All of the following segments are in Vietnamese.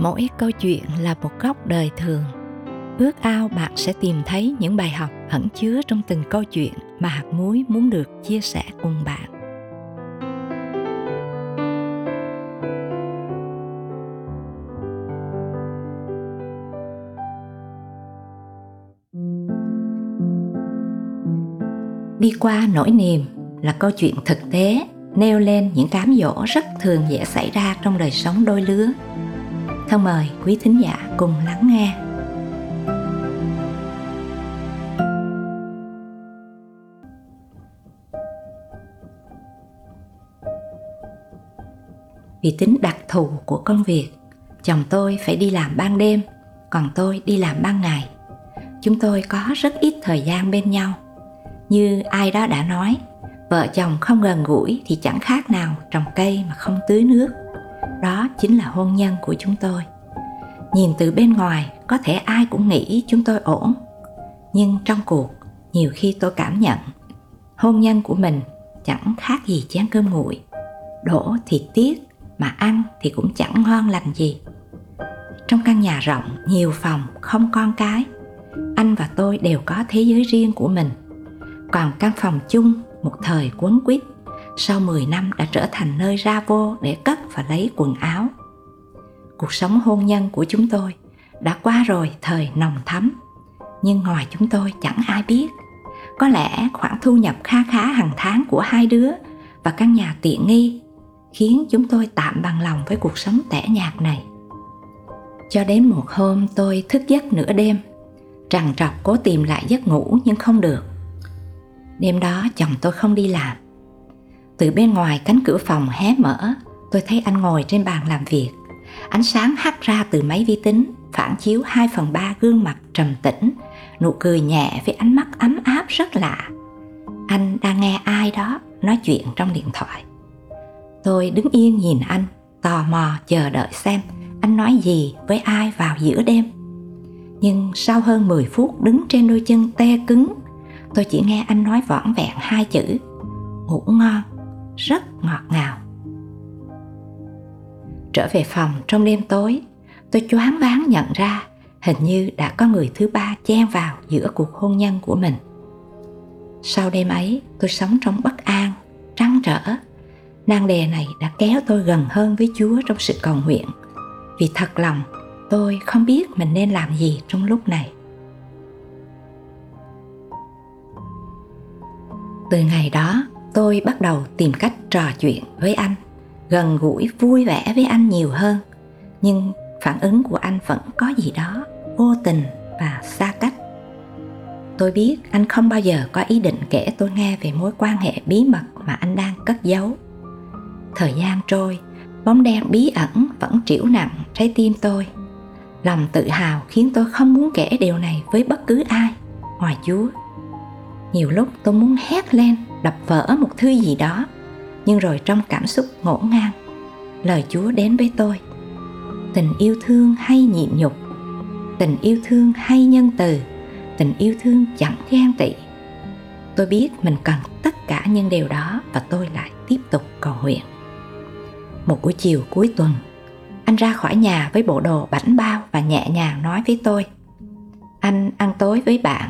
mỗi câu chuyện là một góc đời thường. Ước ao bạn sẽ tìm thấy những bài học ẩn chứa trong từng câu chuyện mà hạt muối muốn được chia sẻ cùng bạn. Đi qua nỗi niềm là câu chuyện thực tế, nêu lên những cám dỗ rất thường dễ xảy ra trong đời sống đôi lứa thân mời quý thính giả cùng lắng nghe. Vì tính đặc thù của công việc, chồng tôi phải đi làm ban đêm, còn tôi đi làm ban ngày. Chúng tôi có rất ít thời gian bên nhau. Như ai đó đã nói, vợ chồng không gần gũi thì chẳng khác nào trồng cây mà không tưới nước đó chính là hôn nhân của chúng tôi. Nhìn từ bên ngoài, có thể ai cũng nghĩ chúng tôi ổn. Nhưng trong cuộc, nhiều khi tôi cảm nhận, hôn nhân của mình chẳng khác gì chén cơm nguội. Đổ thì tiếc, mà ăn thì cũng chẳng ngon lành gì. Trong căn nhà rộng, nhiều phòng, không con cái. Anh và tôi đều có thế giới riêng của mình. Còn căn phòng chung, một thời quấn quýt sau 10 năm đã trở thành nơi ra vô để cất và lấy quần áo. Cuộc sống hôn nhân của chúng tôi đã qua rồi thời nồng thắm. Nhưng ngoài chúng tôi chẳng ai biết, có lẽ khoản thu nhập kha khá hàng tháng của hai đứa và căn nhà tiện nghi khiến chúng tôi tạm bằng lòng với cuộc sống tẻ nhạt này. Cho đến một hôm tôi thức giấc nửa đêm, trằn trọc cố tìm lại giấc ngủ nhưng không được. Đêm đó chồng tôi không đi làm từ bên ngoài cánh cửa phòng hé mở, tôi thấy anh ngồi trên bàn làm việc. Ánh sáng hắt ra từ máy vi tính, phản chiếu 2 phần 3 gương mặt trầm tĩnh. Nụ cười nhẹ với ánh mắt ấm áp rất lạ. Anh đang nghe ai đó nói chuyện trong điện thoại. Tôi đứng yên nhìn anh, tò mò chờ đợi xem anh nói gì với ai vào giữa đêm. Nhưng sau hơn 10 phút đứng trên đôi chân te cứng, tôi chỉ nghe anh nói vỏn vẹn hai chữ, ngủ ngon rất ngọt ngào. Trở về phòng trong đêm tối, tôi choáng váng nhận ra hình như đã có người thứ ba chen vào giữa cuộc hôn nhân của mình. Sau đêm ấy, tôi sống trong bất an, trăn trở. Nan đề này đã kéo tôi gần hơn với chúa trong sự cầu nguyện. Vì thật lòng, tôi không biết mình nên làm gì trong lúc này. Từ ngày đó tôi bắt đầu tìm cách trò chuyện với anh, gần gũi vui vẻ với anh nhiều hơn. Nhưng phản ứng của anh vẫn có gì đó vô tình và xa cách. Tôi biết anh không bao giờ có ý định kể tôi nghe về mối quan hệ bí mật mà anh đang cất giấu. Thời gian trôi, bóng đen bí ẩn vẫn triểu nặng trái tim tôi. Lòng tự hào khiến tôi không muốn kể điều này với bất cứ ai, ngoài chúa nhiều lúc tôi muốn hét lên, đập vỡ một thứ gì đó, nhưng rồi trong cảm xúc ngổn ngang, lời chúa đến với tôi. Tình yêu thương hay nhịn nhục, tình yêu thương hay nhân từ, tình yêu thương chẳng ghen tị. Tôi biết mình cần tất cả những điều đó và tôi lại tiếp tục cầu nguyện. Một buổi chiều cuối tuần, anh ra khỏi nhà với bộ đồ bảnh bao và nhẹ nhàng nói với tôi, anh ăn tối với bạn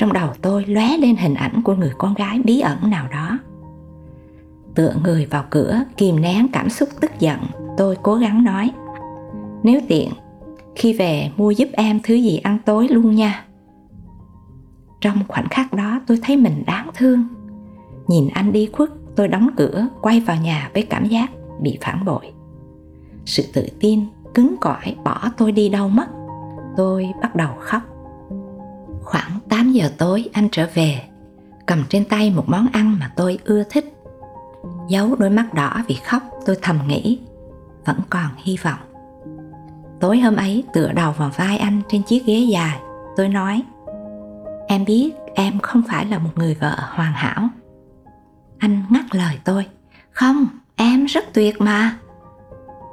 trong đầu tôi lóe lên hình ảnh của người con gái bí ẩn nào đó. Tựa người vào cửa, kìm nén cảm xúc tức giận, tôi cố gắng nói, nếu tiện, khi về mua giúp em thứ gì ăn tối luôn nha. Trong khoảnh khắc đó, tôi thấy mình đáng thương. Nhìn anh đi khuất, tôi đóng cửa, quay vào nhà với cảm giác bị phản bội. Sự tự tin, cứng cỏi bỏ tôi đi đâu mất. Tôi bắt đầu khóc khoảng 8 giờ tối, anh trở về, cầm trên tay một món ăn mà tôi ưa thích. Giấu đôi mắt đỏ vì khóc, tôi thầm nghĩ, vẫn còn hy vọng. Tối hôm ấy, tựa đầu vào vai anh trên chiếc ghế dài, tôi nói, em biết em không phải là một người vợ hoàn hảo. Anh ngắt lời tôi, không, em rất tuyệt mà.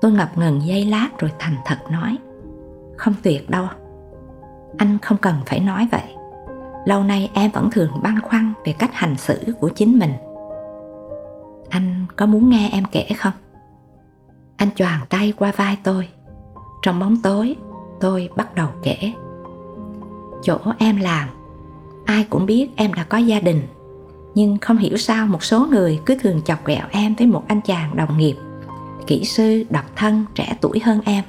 Tôi ngập ngừng giây lát rồi thành thật nói, không tuyệt đâu anh không cần phải nói vậy. Lâu nay em vẫn thường băn khoăn về cách hành xử của chính mình. Anh có muốn nghe em kể không? Anh choàng tay qua vai tôi. Trong bóng tối, tôi bắt đầu kể. Chỗ em làm, ai cũng biết em đã có gia đình. Nhưng không hiểu sao một số người cứ thường chọc ghẹo em với một anh chàng đồng nghiệp. Kỹ sư, độc thân, trẻ tuổi hơn em.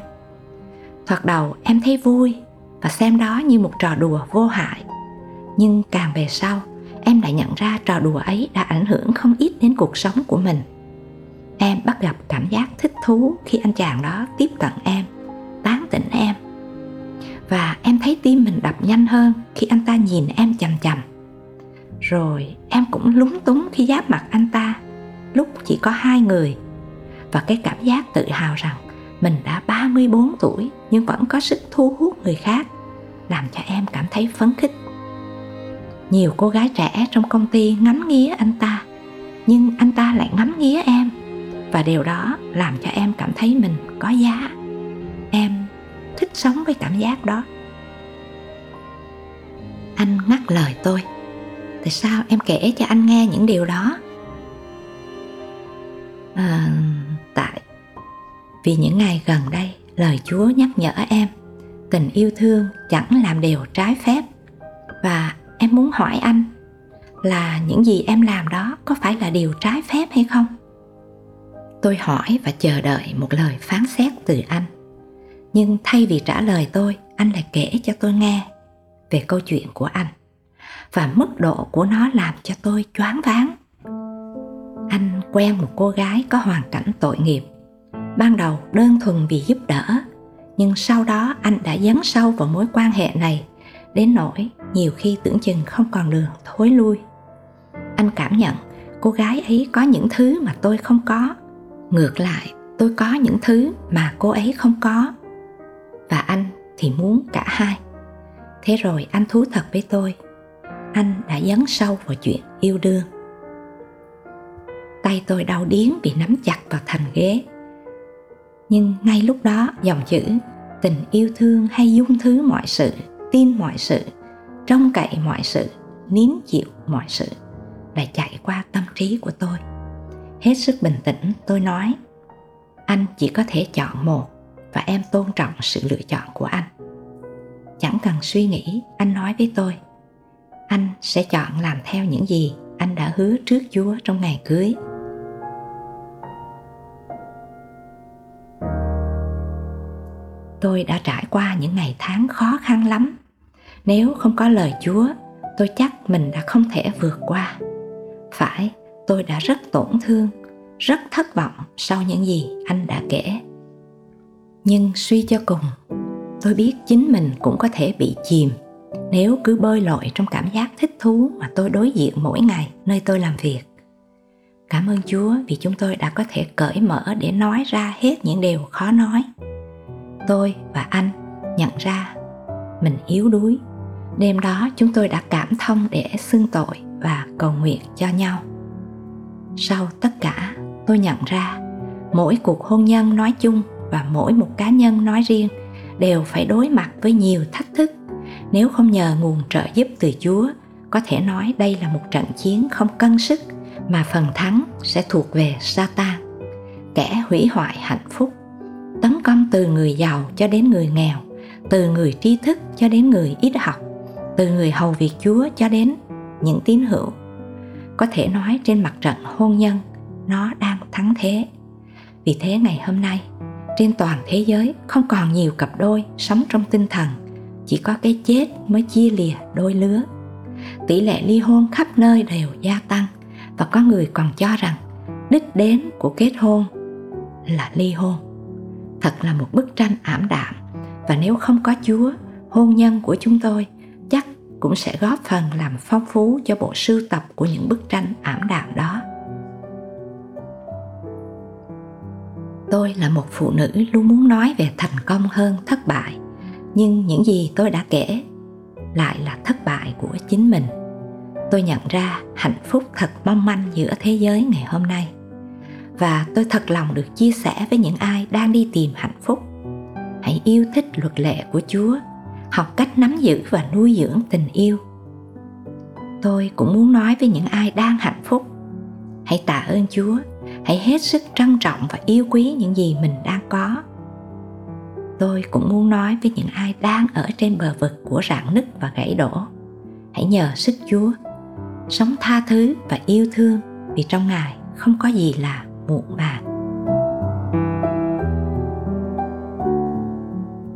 Thoạt đầu em thấy vui và xem đó như một trò đùa vô hại. Nhưng càng về sau, em lại nhận ra trò đùa ấy đã ảnh hưởng không ít đến cuộc sống của mình. Em bắt gặp cảm giác thích thú khi anh chàng đó tiếp cận em, tán tỉnh em. Và em thấy tim mình đập nhanh hơn khi anh ta nhìn em chằm chằm. Rồi em cũng lúng túng khi giáp mặt anh ta, lúc chỉ có hai người. Và cái cảm giác tự hào rằng mình đã 34 tuổi nhưng vẫn có sức thu hút người khác làm cho em cảm thấy phấn khích. Nhiều cô gái trẻ trong công ty ngắm nghía anh ta nhưng anh ta lại ngắm nghía em. Và điều đó làm cho em cảm thấy mình có giá. Em thích sống với cảm giác đó. Anh ngắt lời tôi. Tại sao em kể cho anh nghe những điều đó? À, tại vì những ngày gần đây lời chúa nhắc nhở em tình yêu thương chẳng làm điều trái phép. Và em muốn hỏi anh là những gì em làm đó có phải là điều trái phép hay không? Tôi hỏi và chờ đợi một lời phán xét từ anh. Nhưng thay vì trả lời tôi, anh lại kể cho tôi nghe về câu chuyện của anh và mức độ của nó làm cho tôi choáng váng. Anh quen một cô gái có hoàn cảnh tội nghiệp, ban đầu đơn thuần vì giúp đỡ nhưng sau đó anh đã dấn sâu vào mối quan hệ này. Đến nỗi nhiều khi tưởng chừng không còn đường thối lui. Anh cảm nhận cô gái ấy có những thứ mà tôi không có. Ngược lại, tôi có những thứ mà cô ấy không có. Và anh thì muốn cả hai. Thế rồi anh thú thật với tôi. Anh đã dấn sâu vào chuyện yêu đương. Tay tôi đau điếng bị nắm chặt vào thành ghế nhưng ngay lúc đó, dòng chữ tình yêu thương hay dung thứ mọi sự, tin mọi sự, trông cậy mọi sự, nín chịu mọi sự lại chạy qua tâm trí của tôi. Hết sức bình tĩnh, tôi nói, anh chỉ có thể chọn một và em tôn trọng sự lựa chọn của anh. Chẳng cần suy nghĩ, anh nói với tôi, anh sẽ chọn làm theo những gì anh đã hứa trước chúa trong ngày cưới. Tôi đã trải qua những ngày tháng khó khăn lắm. Nếu không có lời chúa, tôi chắc mình đã không thể vượt qua. Phải, tôi đã rất tổn thương, rất thất vọng sau những gì anh đã kể. Nhưng suy cho cùng, tôi biết chính mình cũng có thể bị chìm nếu cứ bơi lội trong cảm giác thích thú mà tôi đối diện mỗi ngày nơi tôi làm việc. Cảm ơn chúa vì chúng tôi đã có thể cởi mở để nói ra hết những điều khó nói tôi và anh nhận ra mình yếu đuối. Đêm đó chúng tôi đã cảm thông để xưng tội và cầu nguyện cho nhau. Sau tất cả tôi nhận ra mỗi cuộc hôn nhân nói chung và mỗi một cá nhân nói riêng đều phải đối mặt với nhiều thách thức. Nếu không nhờ nguồn trợ giúp từ chúa có thể nói đây là một trận chiến không cân sức mà phần thắng sẽ thuộc về Satan, kẻ hủy hoại hạnh phúc, công từ người giàu cho đến người nghèo, từ người trí thức cho đến người ít học, từ người hầu việc Chúa cho đến những tín hữu. Có thể nói trên mặt trận hôn nhân, nó đang thắng thế. Vì thế ngày hôm nay, trên toàn thế giới không còn nhiều cặp đôi sống trong tinh thần, chỉ có cái chết mới chia lìa đôi lứa. Tỷ lệ ly hôn khắp nơi đều gia tăng và có người còn cho rằng đích đến của kết hôn là ly hôn. Thật là một bức tranh ảm đạm. Và nếu không có Chúa, hôn nhân của chúng tôi chắc cũng sẽ góp phần làm phong phú cho bộ sưu tập của những bức tranh ảm đạm đó. tôi là một phụ nữ luôn muốn nói về thành công hơn thất bại nhưng những gì tôi đã kể lại là thất bại của chính mình. Tôi nhận ra hạnh phúc thật mong manh giữa thế giới ngày hôm nay và tôi thật lòng được chia sẻ với những ai đang đi tìm hạnh phúc. Hãy yêu thích luật lệ của chúa. Học cách nắm giữ và nuôi dưỡng tình yêu. Tôi cũng muốn nói với những ai đang hạnh phúc. Hãy tạ ơn chúa. Hãy hết sức trân trọng và yêu quý những gì mình đang có. Tôi cũng muốn nói với những ai đang ở trên bờ vực của rạn nứt và gãy đổ. Hãy nhờ sức chúa. Sống tha thứ và yêu thương vì trong ngài không có gì là muộn màng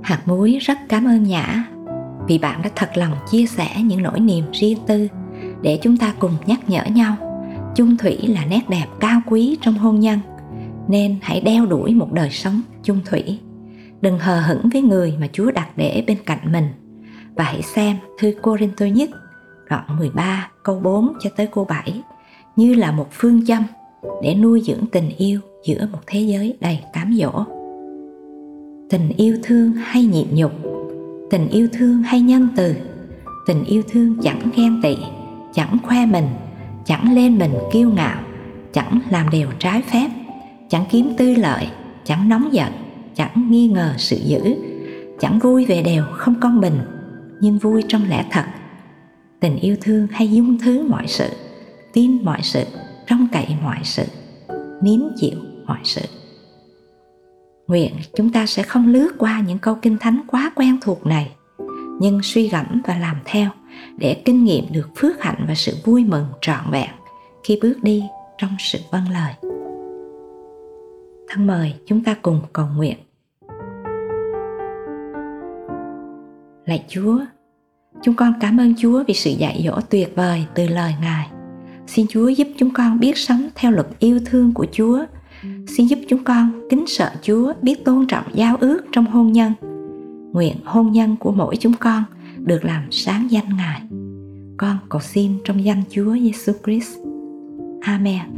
hạt muối rất cảm ơn nhã, vì bạn đã thật lòng chia sẻ những nỗi niềm riêng tư để chúng ta cùng nhắc nhở nhau. Chung thủy là nét đẹp cao quý trong hôn nhân, nên hãy đeo đuổi một đời sống chung thủy. Đừng hờ hững với người mà Chúa đặt để bên cạnh mình. Và hãy xem thư Côrinh-tô nhất đoạn 13 câu 4 cho tới câu 7 như là một phương châm để nuôi dưỡng tình yêu giữa một thế giới đầy cám dỗ. Tình yêu thương hay nhịn nhục, tình yêu thương hay nhân từ, tình yêu thương chẳng ghen tị, chẳng khoe mình, chẳng lên mình kiêu ngạo, chẳng làm điều trái phép, chẳng kiếm tư lợi, chẳng nóng giận, chẳng nghi ngờ sự dữ, chẳng vui về đều không công bình, nhưng vui trong lẽ thật. Tình yêu thương hay dung thứ mọi sự, tin mọi sự, trong cậy mọi sự, nín chịu mọi sự. Nguyện chúng ta sẽ không lướt qua những câu kinh thánh quá quen thuộc này, nhưng suy gẫm và làm theo để kinh nghiệm được phước hạnh và sự vui mừng trọn vẹn khi bước đi trong sự vâng lời. Thân mời chúng ta cùng cầu nguyện. Lạy Chúa, chúng con cảm ơn Chúa vì sự dạy dỗ tuyệt vời từ lời Ngài. Xin Chúa giúp chúng con biết sống theo luật yêu thương của Chúa. Xin giúp chúng con kính sợ Chúa, biết tôn trọng giao ước trong hôn nhân. Nguyện hôn nhân của mỗi chúng con được làm sáng danh Ngài. Con cầu xin trong danh Chúa Giêsu Christ. Amen.